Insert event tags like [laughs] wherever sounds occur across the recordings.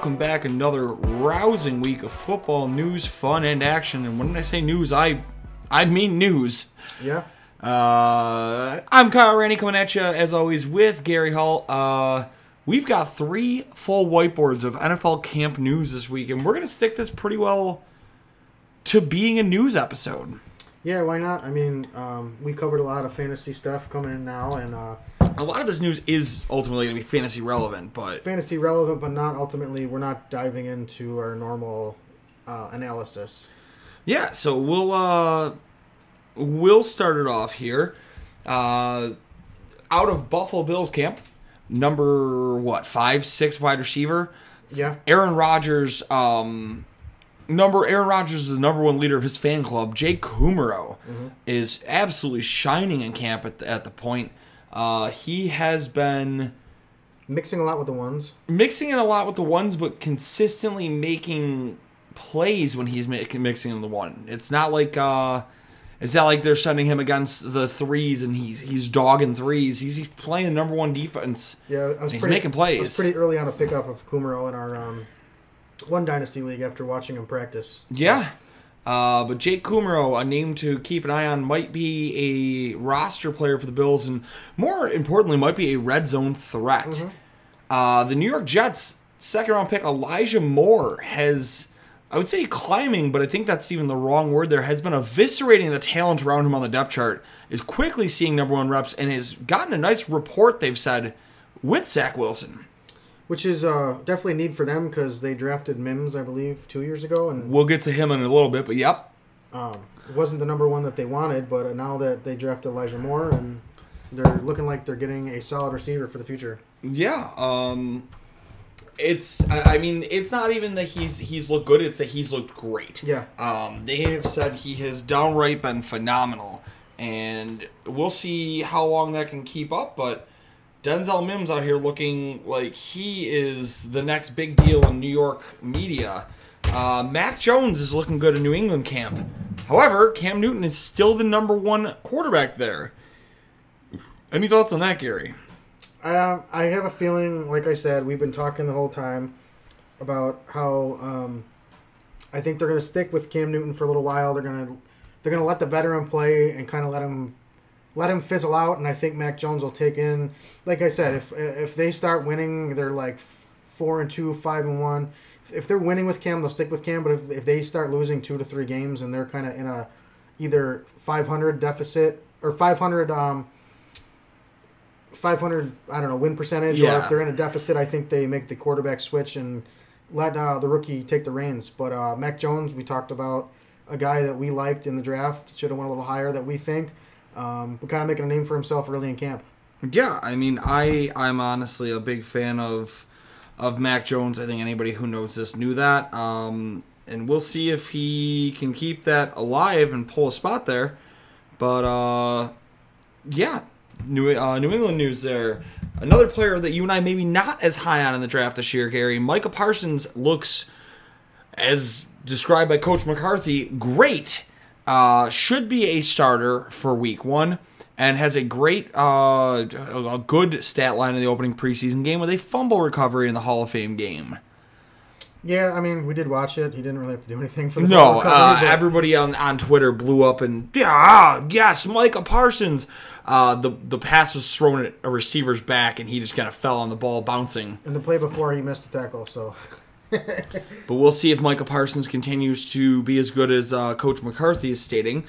welcome back. Another rousing week of football news, fun, and action. And when I say news, I I mean news. Yeah. Uh, I'm Kyle Randy coming at you as always with Gary Hall. Uh, we've got three full whiteboards of NFL camp news this week, and we're gonna stick this pretty well to being a news episode. Yeah, why not? I mean, um, we covered a lot of fantasy stuff coming in now, and uh, A lot of this news is ultimately gonna be fantasy relevant, but fantasy relevant, but not ultimately. We're not diving into our normal uh, analysis. Yeah, so we'll uh we'll start it off here. Uh out of Buffalo Bills camp, number what, five, six wide receiver. Yeah. Aaron Rodgers, um number Aaron Rodgers is the number one leader of his fan club. Jake Kumerow is absolutely shining in camp at the, at the point. Uh, he has been Mixing a lot with the ones. mixing it a lot with the ones, but consistently making plays when he's mi- mixing in the one. It's not like uh, it's not like they're sending him against the threes and he's he's dogging threes. He's, he's playing number one defense. Yeah, I was He's pretty, making I plays. was pretty early on a pickup of Kumerow in our um, one dynasty league after watching him practice. Yeah. Uh, but Jake Kumerow, a name to keep an eye on, might be a roster player for the Bills, and more importantly, might be a red zone threat. Uh, the New York Jets second round pick Elijah Moore has, I would say, climbing, but I think that's even the wrong word. There has been eviscerating the talent around him on the depth chart. Is quickly seeing number one reps and has gotten a nice report. They've said with Zach Wilson. Which is uh, definitely a need for them because they drafted Mims, I believe, two years ago, and We'll get to him in a little bit, but yep, um, it wasn't the number one that they wanted. But now that they drafted Elijah Moore, and they're looking like they're getting a solid receiver for the future. Yeah, um it's I I mean it's not even that he's he's looked good, it's that he's looked great. Yeah. Um they have said he has downright been phenomenal and we'll see how long that can keep up, but Denzel Mims out here looking like he is the next big deal in New York media. Uh, Mac Jones is looking good in New England camp. However, Cam Newton is still the number one quarterback there. Any thoughts on that, Gary? Um, I have a feeling, like I said, we've been talking the whole time about how um, I think they're going to stick with Cam Newton for a little while. They're going to they're going to let the veteran play and kind of let him let him fizzle out. And I think Mac Jones will take in. Like I said, if if they start winning, they're like four and two, five and one. If they're winning with Cam, they'll stick with Cam. But if, if they start losing two to three games and they're kind of in a either 500 deficit or 500 um, 500 I don't know win percentage or Yeah. if they're in a deficit I think they make the quarterback switch and let uh, the rookie take the reins but uh, Mac Jones we talked about a guy that we liked in the draft should have went a little higher that we think um, but kind of making a name for himself early in camp Yeah, I mean, I I'm honestly a big fan of of Mac Jones. I think anybody who knows this knew that. Um, and we'll see if he can keep that alive and pull a spot there. But uh, yeah, New uh, New England news there. Another player that you and I maybe not as high on in the draft this year, Gary. Micah Parsons looks as described by Coach McCarthy, great. Uh, should be a starter for Week One, and has a great, uh, a good stat line in the opening preseason game with a fumble recovery in the Hall of Fame game. yeah I mean we did watch it he didn't really have to do anything for the No, recovery, uh, everybody on, on Twitter blew up and yeah, yes, Micah Parsons. Uh, the the pass was thrown at a receiver's back, and he just kind of fell on the ball, bouncing. and the play before he missed a tackle so [laughs] But we'll see if Michael Parsons continues to be as good as uh, Coach McCarthy is stating.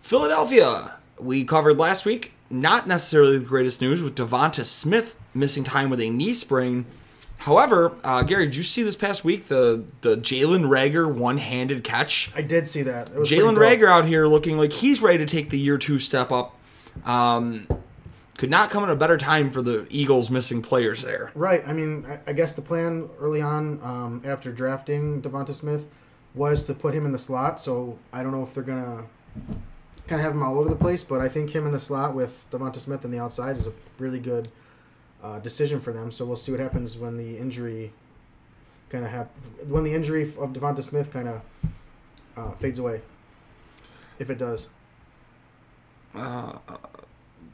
Philadelphia, we covered last week. not necessarily the greatest news with Devonta Smith missing time with a knee sprain. However, uh, Gary, did you see this past week the the Jalen Reagor one handed catch? I did see that. Jalen. Reagor out here looking like he's ready to take the year two step up. Um, could not come at a better time for the Eagles missing players there. Right. I mean, I, I guess the plan early on, um, after drafting Devonta Smith, was to put him in the slot. So I don't know if they're gonna kind of have him all over the place, but I think him in the slot with Devonta Smith on the outside is a really good uh, decision for them. So we'll see what happens when the injury kind of hap- when the injury of Devonta Smith kind of uh, fades away, if it does.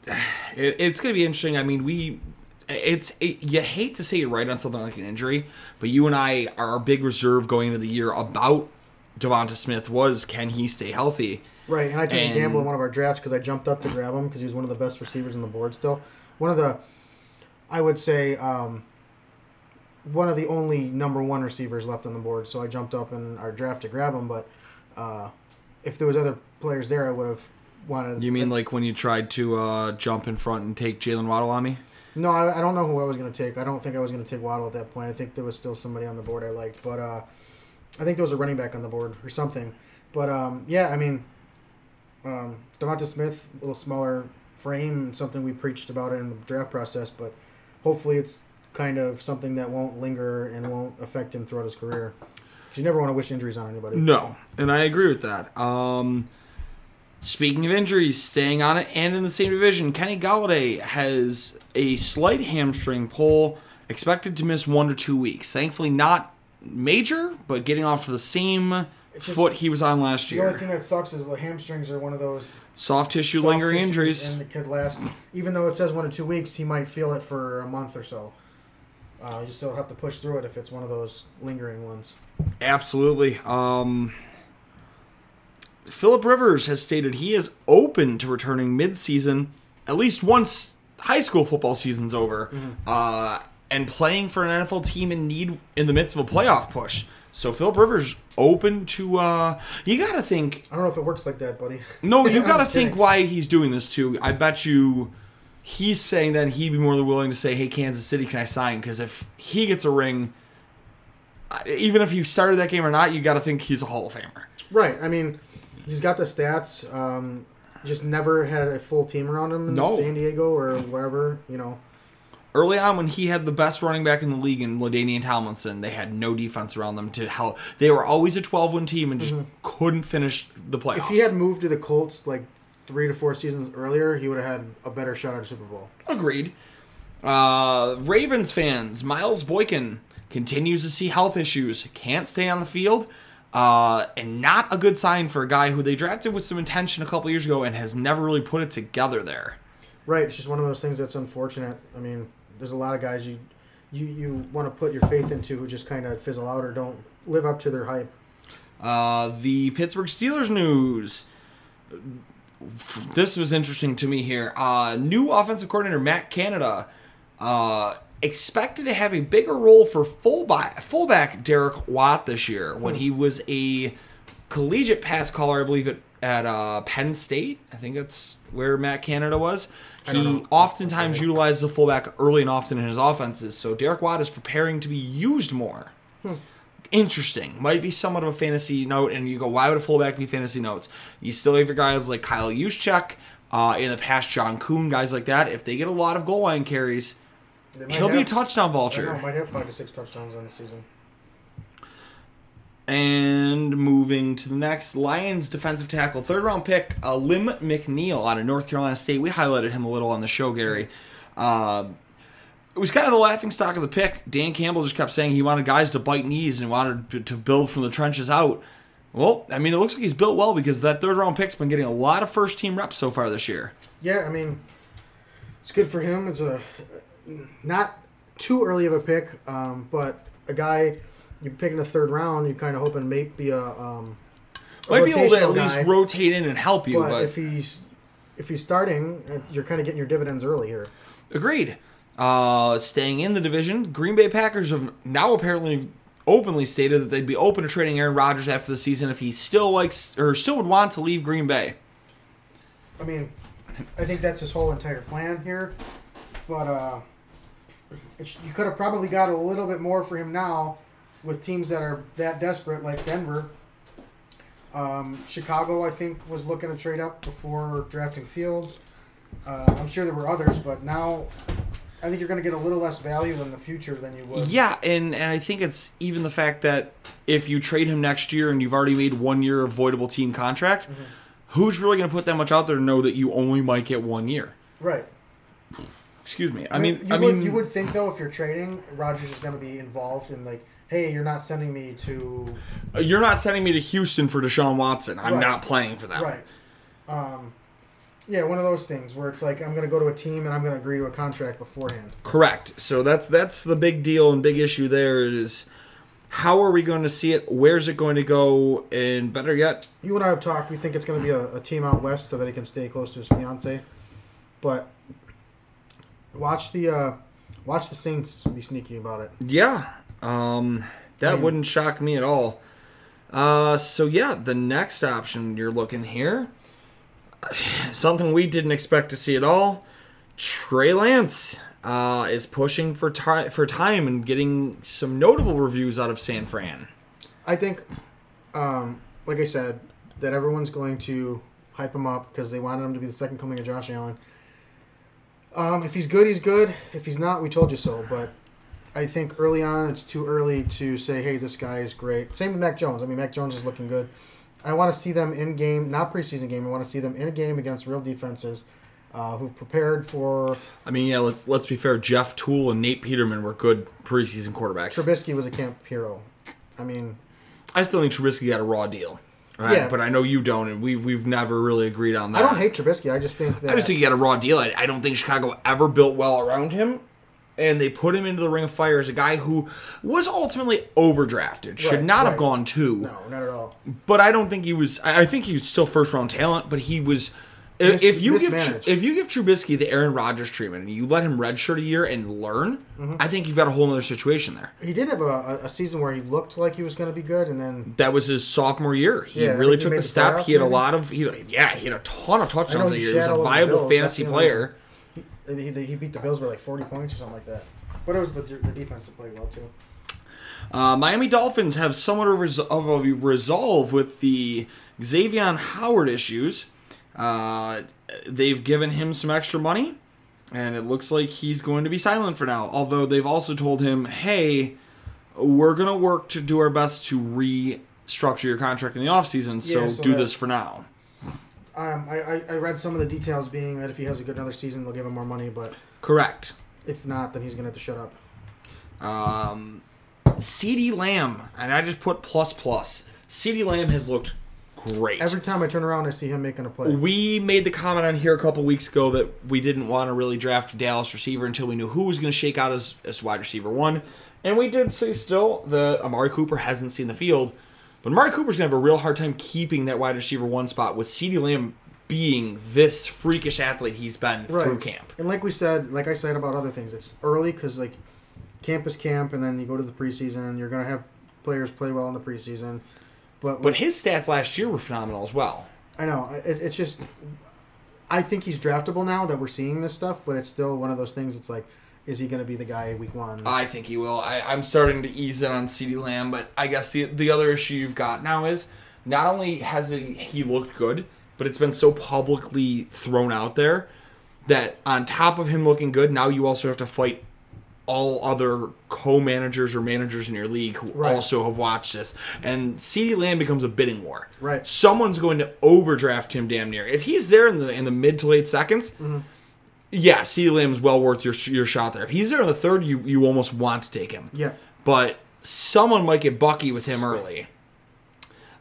It, it's going to be interesting. I mean, we. It's it, you hate to say it right on something like an injury, but you and I our big reserve going into the year about Devonta Smith was can he stay healthy? Right, and I took And- a gamble in one of our drafts because I jumped up to grab him because he was one of the best receivers on the board still. One of the, I would say, um, one of the only number one receivers left on the board. So I jumped up in our draft to grab him. But uh, if there was other players there, I would have wanted. You mean like when you tried to uh, jump in front and take Jaylen Waddle on me? No, I, I don't know who I was going to take. I don't think I was going to take Waddle at that point. I think there was still somebody on the board I liked, but uh, I think there was a running back on the board or something. But um, yeah, I mean, um, Devonta Smith, a little smaller frame, something we preached about in the draft process, but hopefully it's kind of something that won't linger and won't affect him throughout his career. 'Cause you never want to wish injuries on anybody. No, and I agree with that. Um, speaking of injuries, staying on it and in the same division, Kenny Golladay has a slight hamstring pull, expected to miss one to two weeks. Thankfully, not major, but getting off the same just- foot he was on last year. The only thing that sucks is the hamstrings are one of those Soft tissue soft lingering tissues, injuries. and it could last. Even though it says one to two weeks, he might feel it for a month or so. Uh, you still have to push through it if it's one of those lingering ones. Absolutely. Um, Philip Rivers has stated he is open to returning mid-season, at least once high school football season's over, uh, and playing for an NFL team in need in the midst of a playoff push. So Philip Rivers open to. Uh, you got to think. I don't know if it works like that, buddy. No, [laughs] you got to think kidding. why he's doing this too. I bet you. He's saying that he'd be more than willing to say, "Hey, Kansas City, can I sign?" Because if he gets a ring, even if you started that game or not, you got to think he's a Hall of Famer. Right. I mean, he's got the stats. Um, just never had a full team around him in No. San Diego or wherever. You know. Early on, when he had the best running back in the league in Ladainian Tomlinson, they had no defense around them to help. They were always a 12-win team and just couldn't finish the playoffs. Mm-hmm. If he had moved to the Colts like three to four seasons earlier, he would have had a better shot at a Super Bowl. Agreed. Uh, Ravens fans, Miles Boykin continues to see health issues, can't stay on the field, uh, and not a good sign for a guy who they drafted with some intention a couple years ago and has never really put it together there. Right. It's just one of those things that's unfortunate. I mean, there's a lot of guys you you, you want to put your faith into who just kind of fizzle out or don't live up to their hype. Uh, the Pittsburgh Steelers news. This was interesting to me here. Uh, new offensive coordinator Matt Canada uh, expected to have a bigger role for fullback, fullback Derek Watt this year when he was a collegiate pass caller, I believe, at, at uh, Penn State. I think that's where Matt Canada was. He oftentimes utilized the fullback early and often in his offenses, so Derek Watt is preparing to be used more interesting. Might be somewhat of a fantasy note, and you go, why would a fullback be fantasy notes? You still have your guys like Kyle Juszczyk, uh, in the past John Kuhn, guys like that. If they get a lot of goal line carries, He'll be a have- touchdown know, vulture. might have five to six touchdowns on the season. And moving to the next, Lions defensive tackle, third round pick, uh, Lim McNeill out of North Carolina State. We highlighted him a little on the show, Gary. Uh, it was kind of the laughing stock of the pick. Dan Campbell just kept saying he wanted guys to bite knees and wanted to build from the trenches out. Well, I mean, it looks like he's built well because that third round pick's been getting a lot of first team reps so far this year. Yeah, I mean, it's good for him. It's a not too early of a pick, um, but a guy you pick in the third round, you kind of hoping may be a, um, a Might be able to at rotational least rotate in and help you, but, but if he's if he's starting, uh, you're kind of getting your dividends early here. Agreed. Uh, staying in the division, Green Bay Packers have now apparently openly stated that they'd be open to trading Aaron Rodgers after the season if he still likes or still would want to leave Green Bay. I mean, I think that's his whole entire plan here. But uh, it's, you could have probably got a little bit more for him now with teams that are that desperate, like Denver. Um, Chicago, I think, was looking to trade up before drafting Fields. Uh, I'm sure there were others, but now I think you're going to get a little less value in the future than you would. Yeah, and, and I think it's even the fact that if you trade him next year and you've already made one year avoidable team contract, Mm-hmm. who's really going to put that much out there to know that you only might get one year? Right. Excuse me. I mean, you I would, mean, you would think though if you're trading, Rodgers is going to be involved in like, hey, you're not sending me to you're not sending me to Houston for Deshaun Watson. I'm Right. not playing for that. Right. Um, yeah, one of those things where it's like I'm going to go to a team and I'm going to agree to a contract beforehand. Correct. So that's that's the big deal and big issue there is how are we going to see it? Where's it going to go? And better yet, You and I have talked. We think it's going to be a, a team out west so that he can stay close to his fiance. But watch the uh, watch the Saints be sneaky about it. yeah, um, that I mean- wouldn't shock me at all. Uh, so yeah, the next option you're looking here, [sighs] something we didn't expect to see at all. Trey Lance uh, is pushing for ti for time and getting some notable reviews out of San Fran. I think, um, like I said, that everyone's going to hype him up because they wanted him to be the second coming of Josh Allen. Um, if he's good, he's good. If he's not, we told you so. But I think early on, it's too early to say, "Hey, this guy is great." Same with Mac Jones. I mean, Mac Jones is looking good. I want to see them in game, not preseason game. I want to see them in a game against real defenses uh, who've prepared for. I mean, yeah, let's let's be fair. Jeff Tuel and Nate Peterman were good preseason quarterbacks. Trubisky was a camp hero. I mean, I still think Trubisky got a raw deal. Right? Yeah. But I know you don't, and we've we've never really agreed on that. I don't hate Trubisky. I just think that I just think he got a raw deal. I, I don't think Chicago ever built well around him, and they put him into the ring of fire as a guy who was ultimately overdrafted. Should Right, not have gone two. no, not at all. But I don't think he was. I I think he was still first round talent, but he was. If, Mis- if you give if you give Trubisky the Aaron Rodgers treatment and you let him redshirt a year and learn, Mm-hmm. I think you've got a whole other situation there. He did have a, a, season where he looked like he was going to be good, and then that was his sophomore year. He Yeah, really he took made the step. He had a lot of he, yeah, he had a ton of touchdowns a year. He was a viable. Fantasy player. he, he, he beat the Bills by like forty points or something like that. But it was the, the defense that played well too. Uh, Miami Dolphins have somewhat of a, of a resolve with the Xavier Howard issues. Uh, they've given him some extra money, and it looks like he's going to be silent for now. Although they've also told him, "Hey, we're going to work to do our best to restructure your contract in the offseason, so, Yeah, so do that- this for now." Um, I, I, I read some of the details being that if he has a good another season, they'll give him more money. But Correct. if not, then he's going to have to shut up. Um, CeeDee Lamb, and I just put plus plus. CeeDee Lamb has looked great. Every time I turn around, I see him making a play. We made the comment on here a couple weeks ago that we didn't want to really draft a Dallas receiver until we knew who was going to shake out as, as wide receiver one. And we did say still that Amari Cooper hasn't seen the field. But Amari Cooper's going to have a real hard time keeping that wide receiver one spot with CeeDee Lamb being this freakish athlete he's been through camp. And like we said, like I said about other things, it's early because like camp is camp, and then you go to the preseason, and you're going to have players play well in the preseason. But But his stats last year were phenomenal as well. I know it, it's just I think he's draftable now that we're seeing this stuff, but it's still one of those things. It's like, is he going to be the guy week one? I think he will. I, I'm starting to ease in on CeeDee Lamb, but I guess the the other issue you've got now is not only has he, he looked good, but it's been so publicly thrown out there that on top of him looking good, now you also have to fight all other co-managers or managers in your league who Right. also have watched this. And CeeDee Lamb becomes a bidding war. Right. Someone's going to overdraft him damn near. If he's there in the in the mid to late seconds, Mm-hmm. yeah, CeeDee Lamb's well worth your your shot there. If he's there in the third, you you almost want to take him. yeah, But someone might get bucky with him early.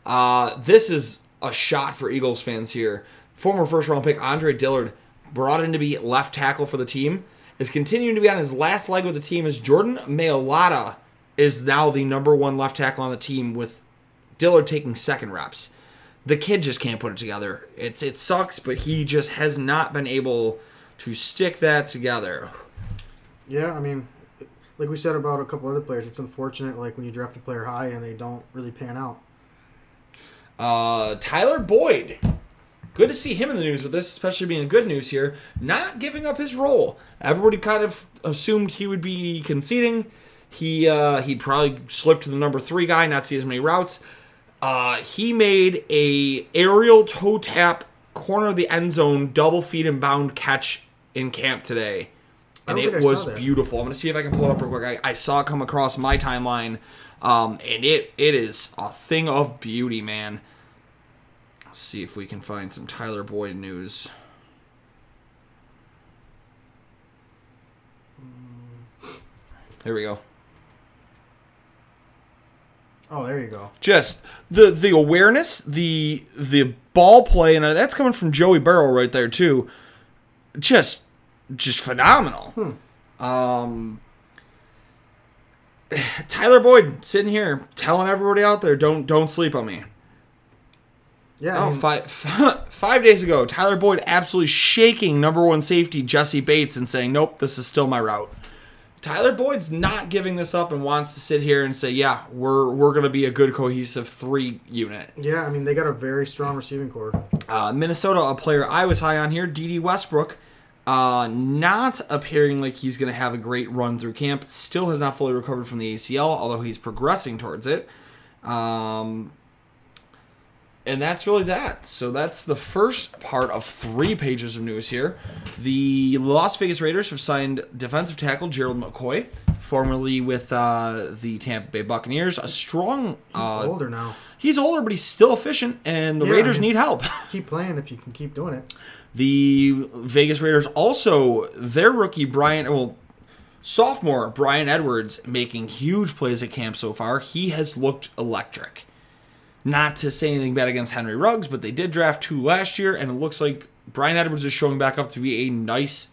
Uh, this is a shot for Eagles fans here. Former first round pick Andre Dillard, brought in to be left tackle for the team, is continuing to be on his last leg with the team as Jordan Mailata is now the number one left tackle on the team with Dillard taking second reps. The kid just can't put it together. It's it sucks, but he just has not been able to stick that together. yeah. I mean, like we said about a couple other players, it's unfortunate. Like when you draft a player high and they don't really pan out. Uh, Tyler Boyd good to see him in the news with this, especially being good news here. Not giving up his role. Everybody kind of assumed he would be conceding. He uh, he'd probably slip to the number three guy, not see as many routes. Uh, he made a aerial toe tap corner of the end zone double feet and bound catch in camp today, and it was beautiful. I'm gonna see if I can pull it up real quick. I, I saw it come across my timeline, um, and it it is a thing of beauty, man. Let's see if we can find some Tyler Boyd news. Here we go. Oh, there you go. Just the the awareness, the the ball play, and that's coming from Joey Burrow right there too. Just just phenomenal. Um, [sighs] Tyler Boyd sitting here telling everybody out there, don't don't sleep on me. Yeah, I Oh, mean, five, [laughs] five days ago, Tyler Boyd absolutely shaking number one safety Jessie Bates and saying, "Nope, this is still my route." Tyler Boyd's not giving this up and wants to sit here and say, "Yeah, we're we're gonna be a good cohesive three unit." yeah, I mean they got a very strong receiving core. Uh, Minnesota, a player I was high on here, Dede Westbrook, uh, not appearing like he's going to have a great run through camp. Still has not fully recovered from the ACL, although he's progressing towards it. Um, and that's really that. So that's the first part of three pages of news here. The Las Vegas Raiders have signed defensive tackle Gerald McCoy, formerly with uh, the Tampa Bay Buccaneers. A strong. He's uh, older now. He's older, but he's still efficient, and the Yeah, Raiders I mean- need help. [laughs] Keep playing if you can keep doing it. The Vegas Raiders also their rookie Bryan well sophomore Bryan Edwards making huge plays at camp so far. He has looked electric. Not to say anything bad against Henry Ruggs, but they did draft two last year, and it looks like Bryan Edwards is showing back up to be a nice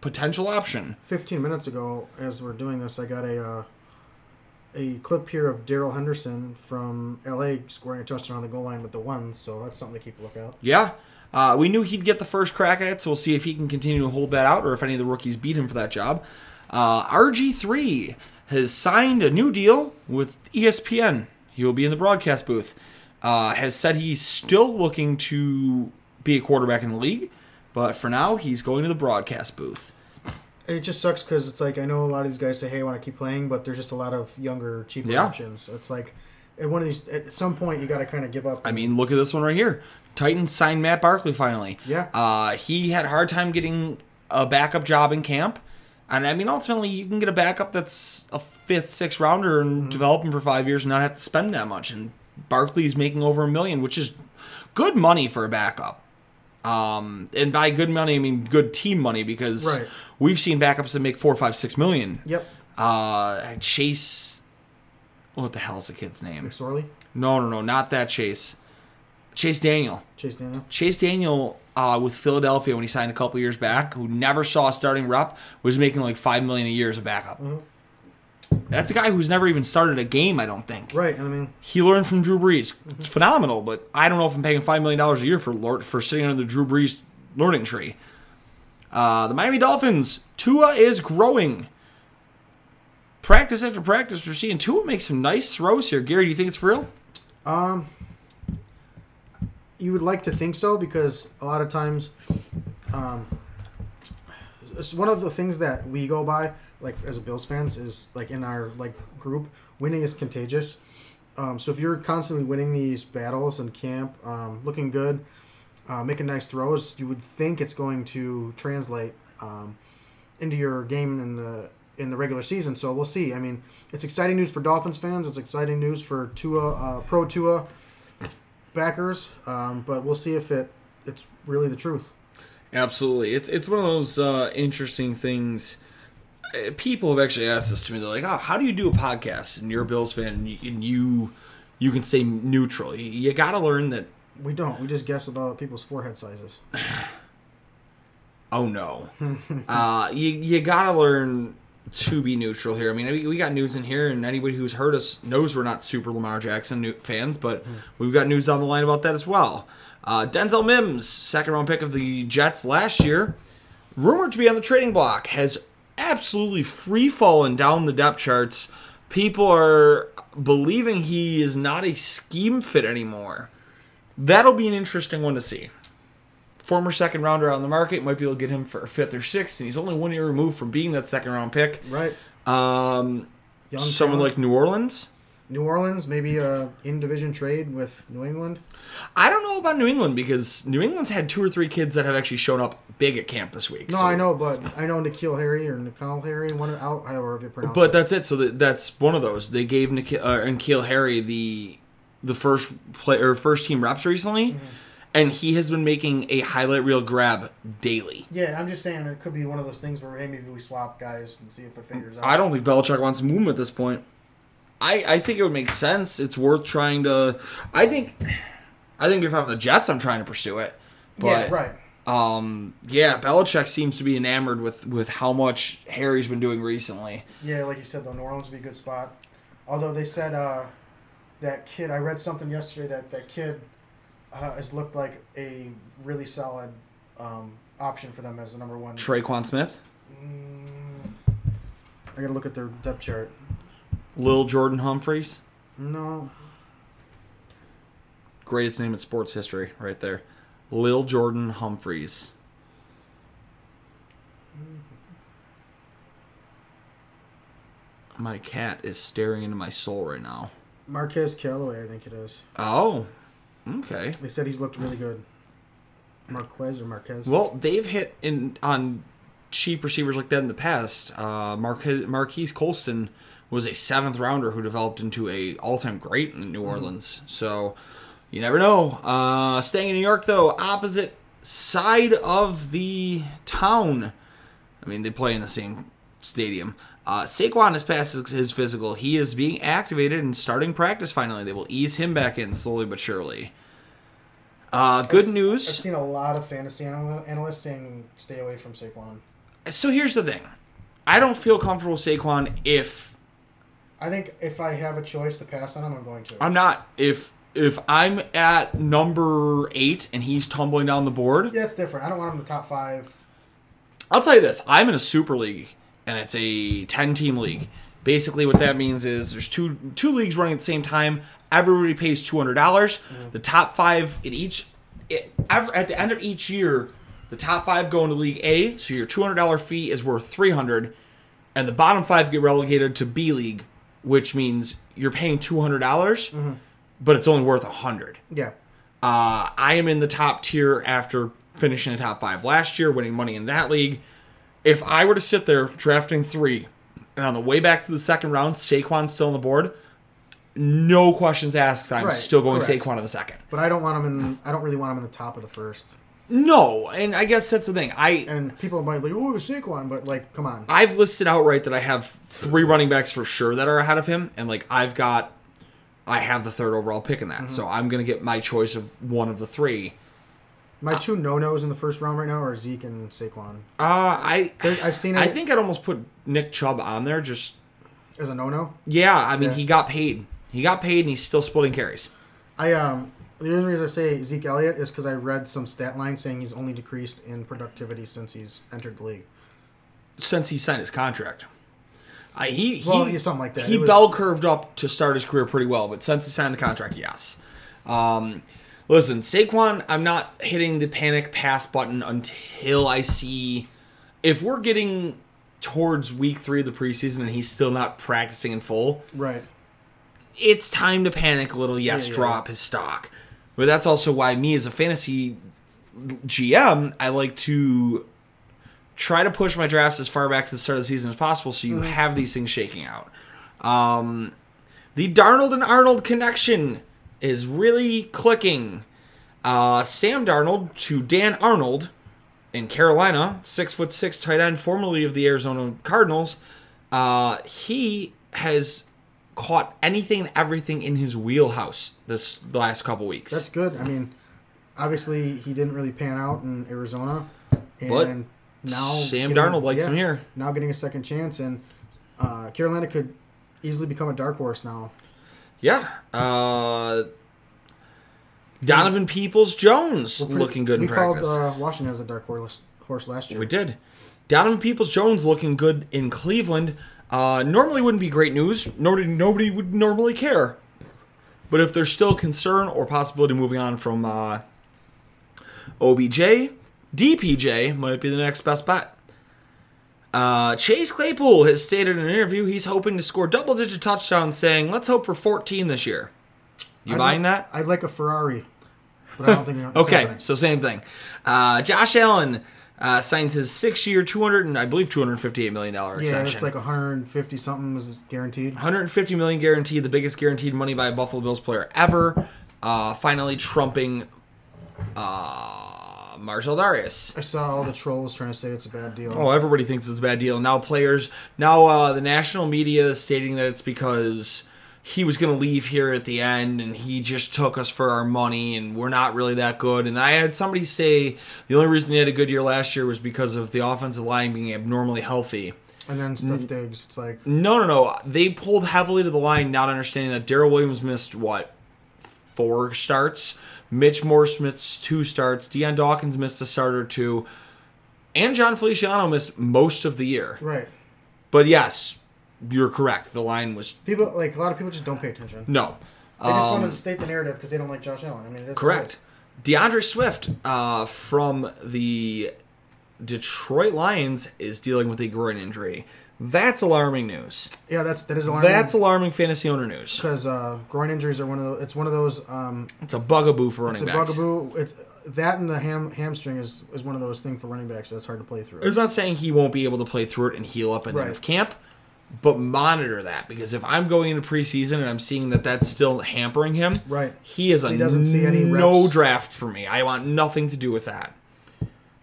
potential option. 15 minutes ago, as we're doing this, I got a uh, a clip here of Darrell Henderson from LA scoring a touchdown on the goal line with the ones, so that's something to keep a lookout. Yeah. Uh, we knew he'd get the first crack at it, so we'll see if he can continue to hold that out or if any of the rookies beat him for that job. Uh, RG3 has signed a new deal with ESPN. He will be in the broadcast booth. Uh, has said he's still looking to be a quarterback in the league, but for now, he's going to the broadcast booth. It just sucks because it's like I know a lot of these guys say, "Hey, I want to keep playing," but there's just a lot of younger, cheaper Yeah. options. It's like at one of these, at some point, you got to kind of give up. I mean, look at this one right here. Titans signed Matt Barkley finally. Yeah. Uh, he had a hard time getting a backup job in camp. And I mean, ultimately, you can get a backup that's a fifth, sixth rounder and Mm-hmm. develop him for five years and not have to spend that much. And Barkley's making over a million, which is good money for a backup. Um, and by good money, I mean good team money because Right. we've seen backups that make four, five, six million. Yep, Uh, Chase, what the hell's the kid's name? McSorley, No, no, no, not that Chase. Chase Daniel. Chase Daniel. Chase Daniel uh, with Philadelphia when he signed a couple years back, who never saw a starting rep, was making like five million a year as a backup. That's a guy who's never even started a game. I don't think. Right, I mean, He learned from Drew Brees. It's phenomenal, but I don't know if I'm paying five million dollars a year for for sitting under the Drew Brees learning tree. Uh, the Miami Dolphins. Tua is growing. Practice after practice, we're seeing Tua make some nice throws here. Gary, do you think it's for real? Um, you would like to think so because a lot of times, um, it's one of the things that we go by, like as a Bills fans, is like in our like group, winning is contagious. Um, so if you're constantly winning these battles in camp, um, looking good, uh, making nice throws, you would think it's going to translate um, into your game in the in the regular season. So we'll see. I mean, it's exciting news for Dolphins fans. It's exciting news for Tua, uh, pro Tua backers. Um, but we'll see if it it's really the truth. Absolutely, it's it's one of those uh, interesting things. Uh, People have actually asked this to me. They're like, "Oh, how do you do a podcast?" And you're a Bills fan, and you and you, you can stay neutral. You, you got to learn that. We don't. We just guess about people's forehead sizes. [sighs] Oh no, [laughs] uh, you you got to learn to be neutral here. I mean, we, we got news in here, and anybody who's heard us knows we're not super Lamar Jackson fans, but we've got news down the line about that as well. Uh, Denzel Mims, second round pick of the Jets last year, rumored to be on the trading block, has absolutely free falling down the depth charts. People are believing he is not a scheme fit anymore. That'll be an interesting one to see. former second rounder on the market. Might be able to get him for a fifth or sixth, and he's only one year removed from being that second round pick. Right. Um, Young someone talent. like New Orleans. New Orleans, maybe a in division trade with New England. I don't know about New England because New England's had two or three kids that have actually shown up big at camp this week. No, so- I know, but I know N'Keal Harry or N'Keal Harry, one out, however you pronounce But it. that's it. So that, that's one of those. They gave N'Keal, uh, N'Keal Harry the the first play or first team reps recently, Mm-hmm. and he has been making a highlight reel grab daily. Yeah, I'm just saying it could be one of those things where hey, maybe we swap guys and see if it figures out. I don't think Belichick wants to move him at this point. I, I think it would make sense. It's worth trying to. I think, I think if I'm the Jets, I'm trying to pursue it. But, yeah, right. Um, yeah, Belichick seems to be enamored with with how much Harry's been doing recently. Yeah, like you said, though, New Orleans would be a good spot. Although they said uh, that kid, I read something yesterday that that kid uh, has looked like a really solid um, option for them as the number one. Tre'Quan Smith, Mm, I gotta look at their depth chart. Lil Jordan Humphreys, No, greatest name in sports history, right there. Lil Jordan Humphreys. My cat is staring into my soul right now. Marquez Callaway, I think it is. Oh, okay. They said he's looked really good. Marquez or Marquez? Well, they've hit in on cheap receivers like that in the past. Uh, Marquez, Marquise Colston was a seventh rounder who developed into a all time great in New Orleans. So you never know. Uh, staying in New York though, opposite side of the town. I mean, they play in the same stadium. Uh, Saquon has passed his- physical. He is being activated and starting practice finally. They will ease him back in slowly but surely. Uh, good news. I've seen a lot of fantasy analysts saying stay away from Saquon. So here's the thing. I don't feel comfortable with Saquon if I think if I have a choice to pass on him, I'm going to. I'm not if if I'm at number eight and he's tumbling down the board. yeah, it's different. I don't want him in the top five. I'll tell you this: I'm in a super league and it's a 10 team league. Basically, what that means is there's two two leagues running at the same time. Everybody pays two hundred dollars. Mm. The top five in each it, at the end of each year, the top five go into League A. So your two hundred dollar fee is worth three hundred, and the bottom five get relegated to B League, which means you're paying two hundred dollars, but it's only worth a hundred. Yeah. Uh, I am in the top tier after finishing the top five last year, winning money in that league. If I were to sit there drafting three, and on the way back to the second round, Saquon's still on the board, no questions asked. I'm Right, still going correct. Saquon in the second. But I don't want him in. I don't really want him in the top of the first. No, and I guess that's the thing. I And people might be like, "Oh, Saquon," but like, come on. I've listed outright that I have three running backs for sure that are ahead of him, and like I've got, I have the third overall pick in that, so I'm gonna get my choice of one of the three. My two no nos in the first round right now are Zeke and Saquon. Uh, I There- I've seen I think I'd almost put Nick Chubb on there. Just As a no no, yeah, I mean Yeah. he got paid. He got paid, and he's still splitting carries. I um. The only reason I say Zeke Elliott is because I read some stat line saying he's only decreased in productivity since he's entered the league. since he signed his contract. I, he Well, he something like that. He was- bell curved up to start his career pretty well, but since he signed the contract, yes. Um, listen, Saquon, I'm not hitting the panic pass button until I see if we're getting towards week three of the preseason and he's still not practicing in full. Right. It's time to panic a little. Yes, Yeah, yeah. drop his stock. But that's also why me as a fantasy GM, I like to try to push my drafts as far back to the start of the season as possible so you Mm-hmm. have these things shaking out. Um, the Darnold and Arnold connection is really clicking. Uh, Sam Darnold to Dan Arnold in Carolina, six foot six tight end, formerly of the Arizona Cardinals. Uh, he has caught anything and everything in his wheelhouse this the last couple weeks. That's good. I mean, obviously he didn't really pan out in Arizona, and But now Sam getting- Darnold likes him here. Now getting a second chance, and uh, Carolina could easily become a dark horse now. Yeah. Uh, Donovan Peoples Jones Pretty- looking good in we called uh, Washington as a dark horse, horse last year. we did. Donovan Peoples Jones looking good in Cleveland. Uh, normally wouldn't be great news. Nobody, nobody would normally care. But if there's still concern or possibility moving on from uh, OBJ, DPJ might be the next best bet. Uh, Chase Claypool has stated in an interview he's hoping to score double digit touchdowns, saying, Let's hope for 14 this year. You I'd buying like- that? I'd like a Ferrari, but I don't think [laughs] Okay, happening. so same thing. Uh, Josh Allen uh, signs his six year, 200 and I believe $258 million Yeah, extension. it's like 150 something is guaranteed. 150 million guaranteed, the biggest guaranteed money by a Buffalo Bills player ever. Uh, finally trumping uh, Marcell Dareus. I saw all the trolls trying to say it's a bad deal. Oh, everybody thinks it's a bad deal. Now players, now uh, the national media is stating that it's because he was going to leave here at the end and he just took us for our money and we're not really that good. And I had somebody say the only reason they had a good year last year was because of the offensive line being abnormally healthy. And then stuff digs. It's like No, no, no. They pulled heavily to the line, not understanding that Daryl Williams missed what four starts. Mitch Morse missed two starts. Dion Dawkins missed a start or two, and Jon Feliciano missed most of the year. right. But yes, you're correct. The line was People like a lot of people just don't pay attention. no. They just Um, want to state the narrative because they don't like Josh Allen. I mean, it is Correct. D'Andre Swift uh, from the Detroit Lions is dealing with a groin injury. That's alarming news. Yeah, that's that is alarming. That's alarming fantasy owner news. because uh, groin injuries are one of those. It's one of those. Um, It's a bugaboo for running it's running a backs. bugaboo. It's that and the ham hamstring is is one of those things for running backs that's hard to play through. It's not saying he won't be able to play through it and heal up at the end of camp, but monitor that because if I'm going into preseason and I'm seeing that that's still hampering him, Right. He is a He doesn't see any no draft for me. I want nothing to do with that.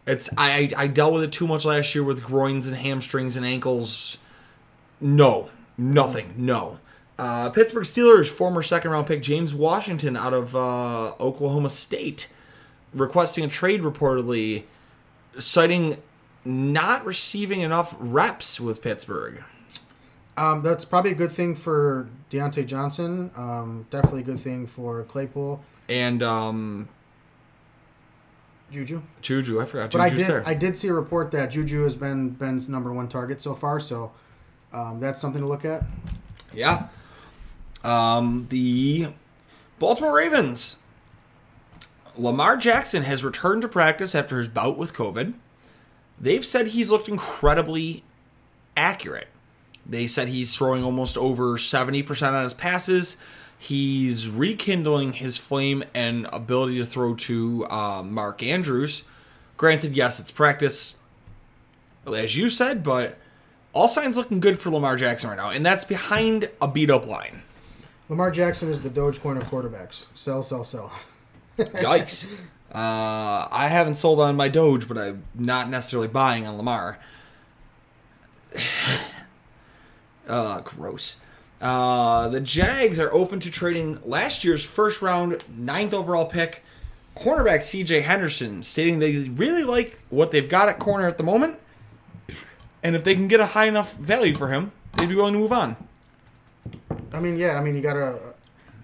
It's I I dealt with it too much last year with groins and hamstrings and ankles. No, nothing. No. Uh, Pittsburgh Steelers former second round pick James Washington out of uh, Oklahoma State requesting a trade reportedly, citing not receiving enough reps with Pittsburgh. Um, that's probably a good thing for Diontae Johnson. Um, definitely a good thing for Claypool, And um, Juju. Juju, I forgot But I did there. I did see a report that Juju has been Ben's number one target so far. So um, that's something to look at. Yeah. Um, the Baltimore Ravens. Lamar Jackson has returned to practice after his bout with COVID. They've said he's looked incredibly accurate. They said he's throwing almost over 70% on his passes. He's rekindling his flame and ability to throw to uh, Mark Andrews. Granted, yes, it's practice, as you said, but all signs looking good for Lamar Jackson right now, and that's behind a beat up line. Lamar Jackson is the Dogecoin of quarterbacks. Sell, sell, sell. [laughs] Yikes. uh, I haven't sold on my Doge, but I'm not necessarily buying on Lamar. [sighs] [laughs] uh, gross. Uh, the Jags are open to trading last year's first round, ninth overall pick, cornerback CJ Henderson, stating they really like what they've got at corner at the moment. And if they can get a high enough value for him, they'd be willing to move on. I mean, yeah. I mean, you got a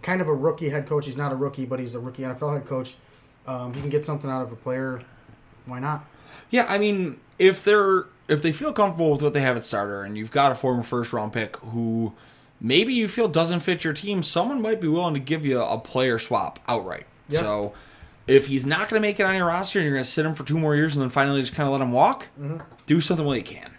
kind of a rookie head coach. He's not a rookie, but he's a rookie NFL head coach. Um, he can get something out of a player. Why not? Yeah, I mean, if they're if they feel comfortable with what they have at starter, and you've got a former first round pick who maybe you feel doesn't fit your team, someone might be willing to give you a player swap outright. Yeah. So if he's not going to make it on your roster, and you're going to sit him for two more years, and then finally just kind of let him walk, do something while you can.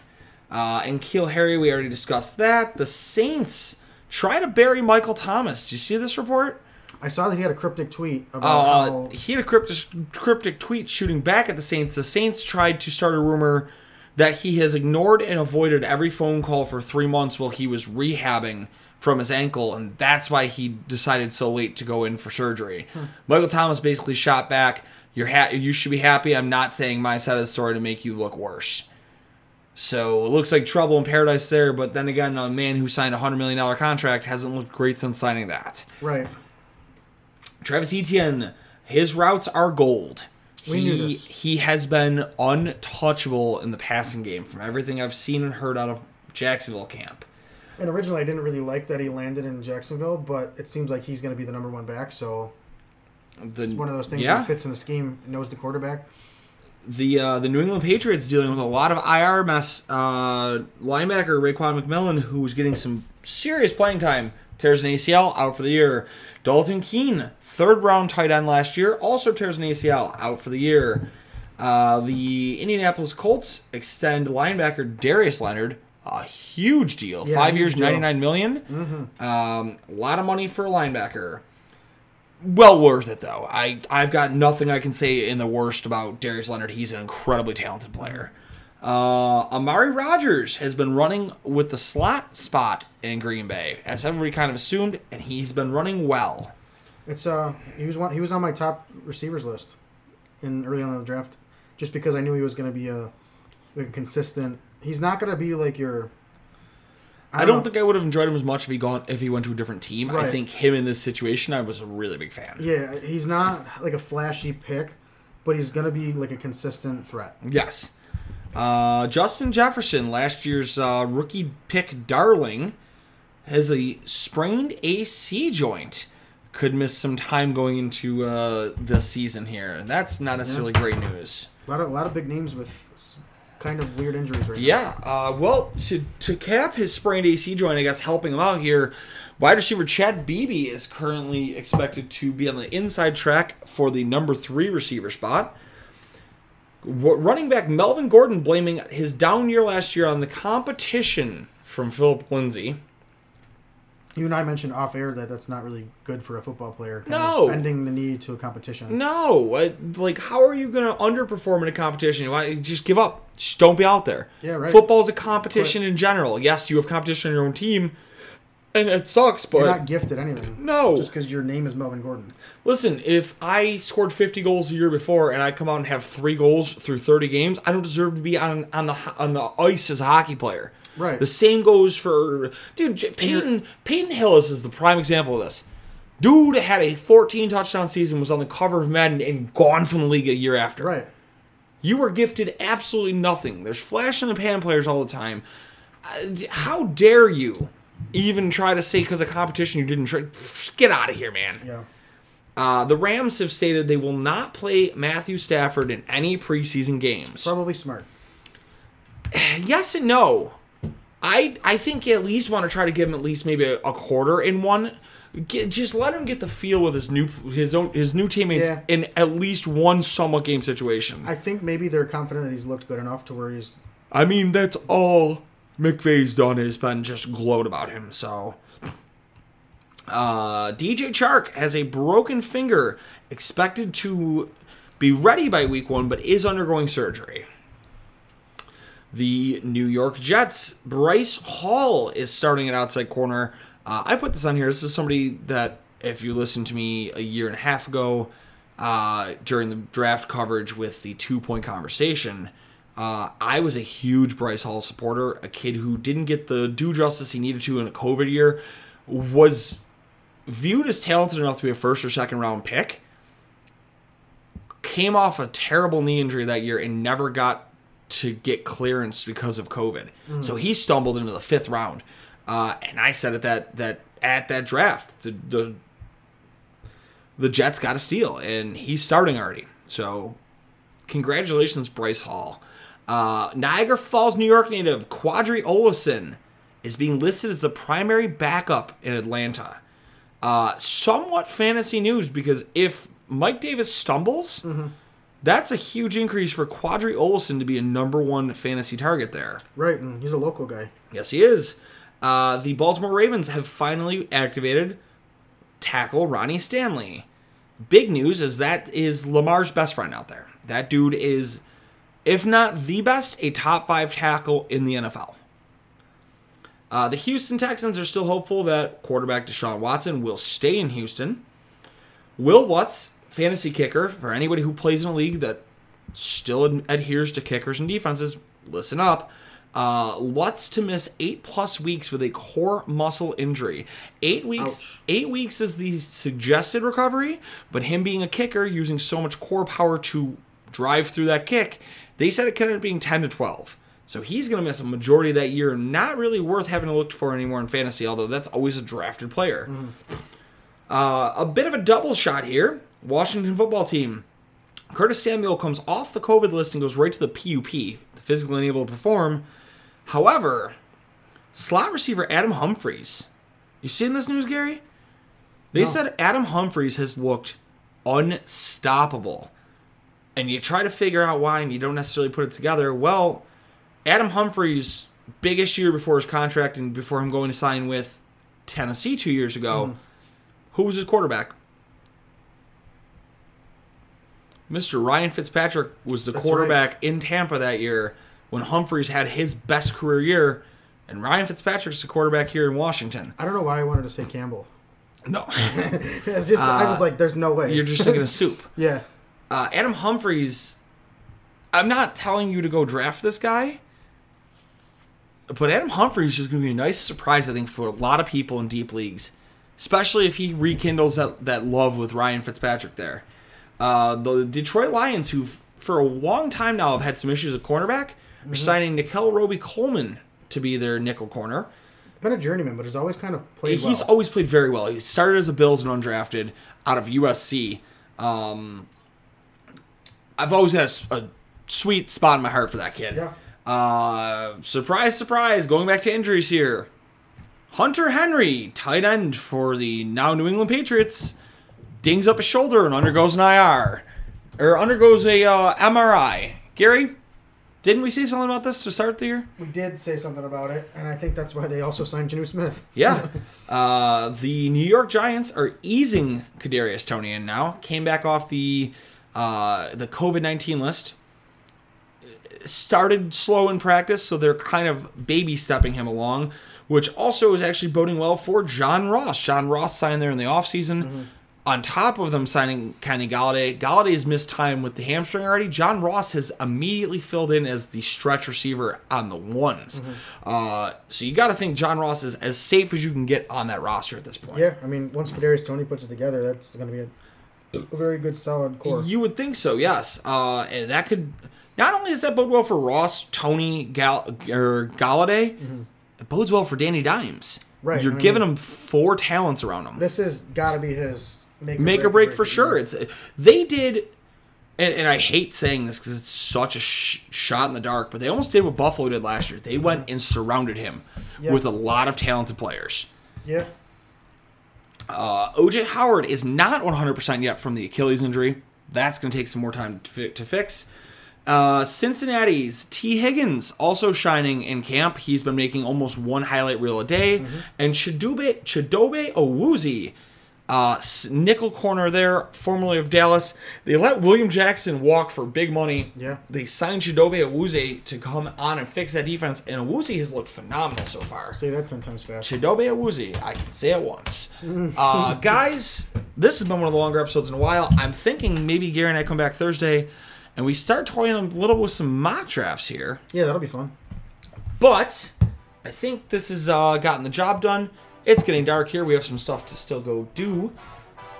Uh, and Keel Harry, we already discussed that. The Saints try to bury Michael Thomas. Do you see this report? I saw that he had a cryptic tweet about Uh, how he had a cryptic, cryptic tweet shooting back at the Saints. The Saints tried to start a rumor that he has ignored and avoided every phone call for three months while he was rehabbing from his ankle, and that's why he decided so late to go in for surgery. Hmm. Michael Thomas basically shot back. You're ha- you should be happy. I'm not saying my side of the story to make you look worse. So it looks like trouble in paradise there, but then again, a man who signed a hundred million dollar contract hasn't looked great since signing that. right. Travis Etienne, his routes are gold. We he, knew this. he has been untouchable in the passing game from everything I've seen and heard out of Jacksonville camp. And originally, I didn't really like that he landed in Jacksonville, but it seems like he's going to be the number one back. So The, it's one of those things Yeah, that fits in the scheme. Knows the quarterback. the uh, the New England Patriots dealing with a lot of IR mess. Uh, linebacker Raekwon McMillan, who was getting some serious playing time, tears an ACL out for the year. Dalton Keene, third round tight end last year, also tears an ACL out for the year. Uh, the Indianapolis Colts extend linebacker Darius Leonard a huge deal, Yeah, five years, deal. ninety nine million. Um, a lot of money for a linebacker. Well worth it though. I I've got nothing I can say in the worst about Darius Leonard. He's an incredibly talented player. Uh, Amari Rodgers has been running with the slot spot in Green Bay, as everybody kind of assumed, and he's been running well. It's uh he was one he was on my top receivers list in early on in the draft, just because I knew he was going to be a like a consistent. He's not going to be like your. I don't think I would have enjoyed him as much if he gone if he went to a different team. I think him in this situation, I was a really big fan. Yeah, he's not like a flashy pick, but he's going to be like a consistent threat. Yes. Uh, Justin Jefferson, last year's uh, rookie pick darling, has a sprained AC joint. Could miss some time going into uh, the season here. That's not necessarily great news. A lot of a lot of big names with kind of weird injuries right Yeah. Uh, well, to to cap his sprained AC joint, I guess helping him out here, wide receiver Chad Beebe is currently expected to be on the inside track for the number three receiver spot. Running back Melvin Gordon blaming his down year last year on the competition from Phillip Lindsay. You and I mentioned off air that that's not really good for a football player. No. ending the need to a competition. No, like how are you going to underperform in a competition? Why just give up? Just don't be out there. Yeah, right. Football is a competition in general. Yes, you have competition on your own team, and it sucks. But You're not gifted anything. No. just because your name is Melvin Gordon. Listen, if I scored 50 goals the year before and I come out and have three goals through 30 games, I don't deserve to be on on the on the ice as a hockey player. Right. The same goes for dude. J- Peyton Peyton Hillis is the prime example of this. Dude had a 14 touchdown season, was on the cover of Madden, and gone from the league a year after. Right. You were gifted absolutely nothing. There's flash in the pan players all the time. Uh, How dare you even try to say because of competition you didn't try? Get out of here, man. Yeah. Uh, the Rams have stated they will not play Matthew Stafford in any preseason games. Probably smart. [sighs] Yes and no. I I think you at least want to try to give him at least maybe a, a quarter in one. Get, just let him get the feel with his new his own his new teammates Yeah. in at least one somewhat game situation. I think maybe they're confident that he's looked good enough to where he's. I mean, that's all McVay's done has been just gloat about him. So, uh, DJ Chark has a broken finger, expected to be ready by week one, but is undergoing surgery. The New York Jets, Bryce Hall is starting at outside corner. Uh, I put this on here. This is somebody that, if you listened to me a year and a half ago uh, during the draft coverage with the two point conversation, uh, I was a huge Bryce Hall supporter. A kid who didn't get the due justice he needed to in a COVID year was viewed as talented enough to be a first or second round pick. Came off a terrible knee injury that year and never got to get clearance because of COVID. So he stumbled into the fifth round. Uh, and I said at that that at that draft, the the, the Jets got a steal, and he's starting already. So congratulations, Bryce Hall. Uh, Niagara Falls, New York native Qadree Ollison is being listed as the primary backup in Atlanta. Uh, somewhat fantasy news because if Mike Davis stumbles, that's a huge increase for Qadree Ollison to be a number one fantasy target there. Right, and he's a local guy. Yes, he is. Uh, the Baltimore Ravens have finally activated tackle Ronnie Stanley. Big news is that is Lamar's best friend out there. That dude is, if not the best, a top five tackle in the NFL. Uh, the Houston Texans are still hopeful that quarterback Deshaun Watson will stay in Houston. Will Watts, fantasy kicker, for anybody who plays in a league that still ad- adheres to kickers and defenses, listen up. Uh, Lutz to miss eight plus weeks with a core muscle injury. Eight weeks. Ouch. Eight weeks is the suggested recovery, but him being a kicker, using so much core power to drive through that kick, they said it could end up being ten to twelve. So he's going to miss a majority of that year. Not really worth having to look for anymore in fantasy, although that's always a drafted player. Uh, a bit of a double shot here. Washington football team. Curtis Samuel comes off the COVID list and goes right to the PUP, the physically unable to perform. However, slot receiver Adam Humphries. You seen this news, Gary? They No. said Adam Humphries has looked unstoppable. And you try to figure out why, and you don't necessarily put it together. Well, Adam Humphries' biggest year before his contract and before him going to sign with Tennessee two years ago, Mm-hmm. who was his quarterback? Mr. Ryan Fitzpatrick was the That's quarterback in Tampa that year when Humphries had his best career year, and Ryan Fitzpatrick's the quarterback here in Washington. I don't know why I wanted to say Campbell. No, [laughs] It's just I was like, there's no way. Uh, you're just thinking of soup. [laughs] yeah. Uh, Adam Humphries, I'm not telling you to go draft this guy, but Adam Humphries is going to be a nice surprise, I think, for a lot of people in deep leagues, especially if he rekindles that, that love with Ryan Fitzpatrick there. Uh, the Detroit Lions, who for a long time now have had some issues at cornerback, are signing Nickell Robey-Coleman to be their nickel corner. Been a journeyman, but has always kind of played He's well. always played very well. He started as a Bills and undrafted out of USC. Um, I've always had a sweet spot in my heart for that kid. Yeah. Uh, surprise, surprise. Going back to injuries here. Hunter Henry, tight end for the now New England Patriots, dings up his shoulder and undergoes an IR or undergoes a uh, MRI. Gary, didn't we say something about this to start the year? We did say something about it, and I think that's why they also signed Jonnu Smith. Yeah. [laughs] uh, the New York Giants are easing Kadarius Toney in now. Came back off the uh, the COVID nineteen list. Started slow in practice, so they're kind of baby stepping him along, which also is actually boding well for John Ross. John Ross signed there in the offseason. On top of them signing Kenny Golladay, Golladay's missed time with the hamstring already. John Ross has immediately filled in as the stretch receiver on the ones. Uh, so you got to think John Ross is as safe as you can get on that roster at this point. Yeah, I mean, once Kadarius Toney puts it together, that's going to be a, a very good, solid core. You would think so, yes. Uh, and that could not only does that bode well for Ross, Toney, Gal or Golladay, it bodes well for Danny Dimes. Right, You're I mean- giving him four talents around him. This has got to be his make, Make or break for sure. It's they did, and, and I hate saying this because it's such a sh- shot in the dark, but they almost did what Buffalo did last year. They went and surrounded him Yeah. with a lot of talented players. Yeah, Uh, OJ Howard is not 100% yet from the Achilles injury. That's going to take some more time to, fi- to fix. Uh, Cincinnati's Tee Higgins also shining in camp. He's been making almost one highlight reel a day. Mm-hmm. And Chidobe, Chidobe Awuzie, uh, nickel corner there, formerly of Dallas. They let William Jackson walk for big money. Yeah. They signed Chidobe Awuzie to come on and fix that defense. And Awuzie has looked phenomenal so far. say that ten times fast. Chidobe Awuzie. I can say it once. Uh, guys, this has been one of the longer episodes in a while. I'm thinking maybe Gary and I come back Thursday and we start toying a little with some mock drafts here. Yeah, that'll be fun. But I think this has uh, gotten the job done. It's getting dark here. We have some stuff to still go do.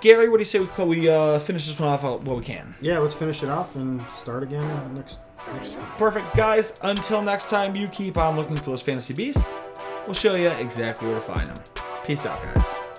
Gary, what do you say we, call, we uh, finish this one off what we can? Yeah, let's finish it off and start again next next time. Perfect, guys. Until next time, you keep on looking for those fantasy beasts. We'll show you exactly where to find them. Peace out, guys.